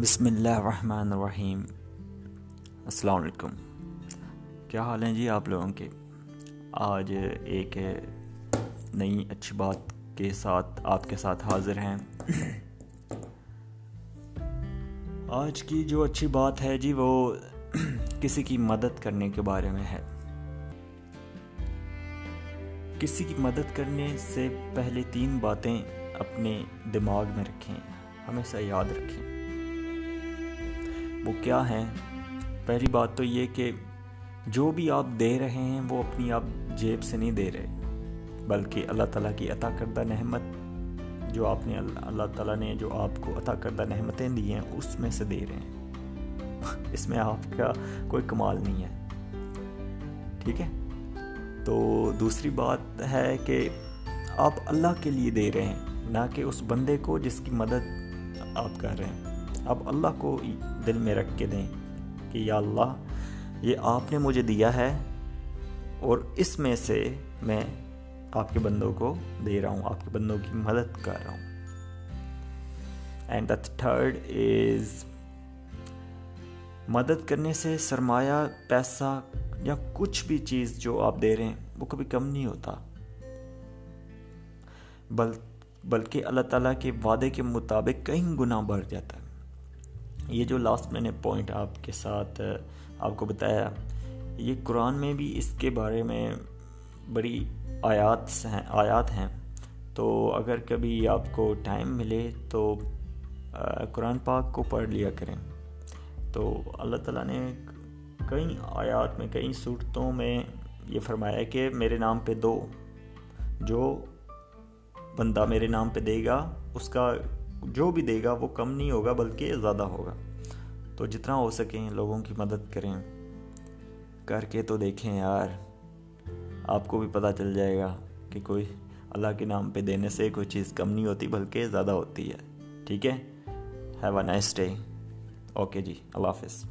بسم اللہ الرحمن الرحیم۔ السلام علیکم۔ کیا حال ہیں جی آپ لوگوں کے؟ آج ایک نئی اچھی بات کے ساتھ آپ کے ساتھ حاضر ہیں۔ آج کی جو اچھی بات ہے جی وہ کسی کی مدد کرنے کے بارے میں ہے۔ کسی کی مدد کرنے سے پہلے تین باتیں اپنے دماغ میں رکھیں، ہمیشہ یاد رکھیں۔ وہ کیا ہیں؟ پہلی بات تو یہ کہ جو بھی آپ دے رہے ہیں، وہ اپنی آپ جیب سے نہیں دے رہے، بلکہ اللہ تعالیٰ کی عطا کردہ نحمت جو آپ نے اللہ تعالیٰ نے جو آپ کو عطا کردہ نحمتیں دی ہیں، اس میں سے دے رہے ہیں۔ اس میں آپ کا کوئی کمال نہیں ہے۔ ٹھیک ہے؟ تو دوسری بات ہے کہ آپ اللہ کے لیے دے رہے ہیں، نہ کہ اس بندے کو جس کی مدد آپ کر رہے ہیں۔ اب اللہ کو دل میں رکھ کے دیں کہ یا اللہ، یہ آپ نے مجھے دیا ہے اور اس میں سے میں آپ کے بندوں کو دے رہا ہوں، آپ کے بندوں کی مدد کر رہا ہوں۔ اینڈ دا تھرڈ از مدد کرنے سے سرمایہ، پیسہ یا کچھ بھی چیز جو آپ دے رہے ہیں، وہ کبھی کم نہیں ہوتا۔ بلکہ اللہ تعالیٰ کے وعدے کے مطابق کہیں گناہ بڑھ جاتا ہے۔ یہ جو لاسٹ میں نے پوائنٹ آپ کے ساتھ آپ کو بتایا، یہ قرآن میں بھی اس کے بارے میں بڑی آیات ہیں آیات ہیں۔ تو اگر کبھی آپ کو ٹائم ملے تو قرآن پاک کو پڑھ لیا کریں۔ تو اللہ تعالیٰ نے کئی آیات میں، کئی صورتوں میں یہ فرمایا کہ میرے نام پہ دو، جو بندہ میرے نام پہ دے گا، اس کا جو بھی دے گا وہ کم نہیں ہوگا بلکہ زیادہ ہوگا۔ تو جتنا ہو سکیں لوگوں کی مدد کریں۔ کر کے تو دیکھیں یار۔ آپ کو بھی پتہ چل جائے گا کہ کوئی اللہ کے نام پہ دینے سے کوئی چیز کم نہیں ہوتی بلکہ زیادہ ہوتی ہے۔ ٹھیک ہے؟ Have a nice day okay جی اللہ حافظ۔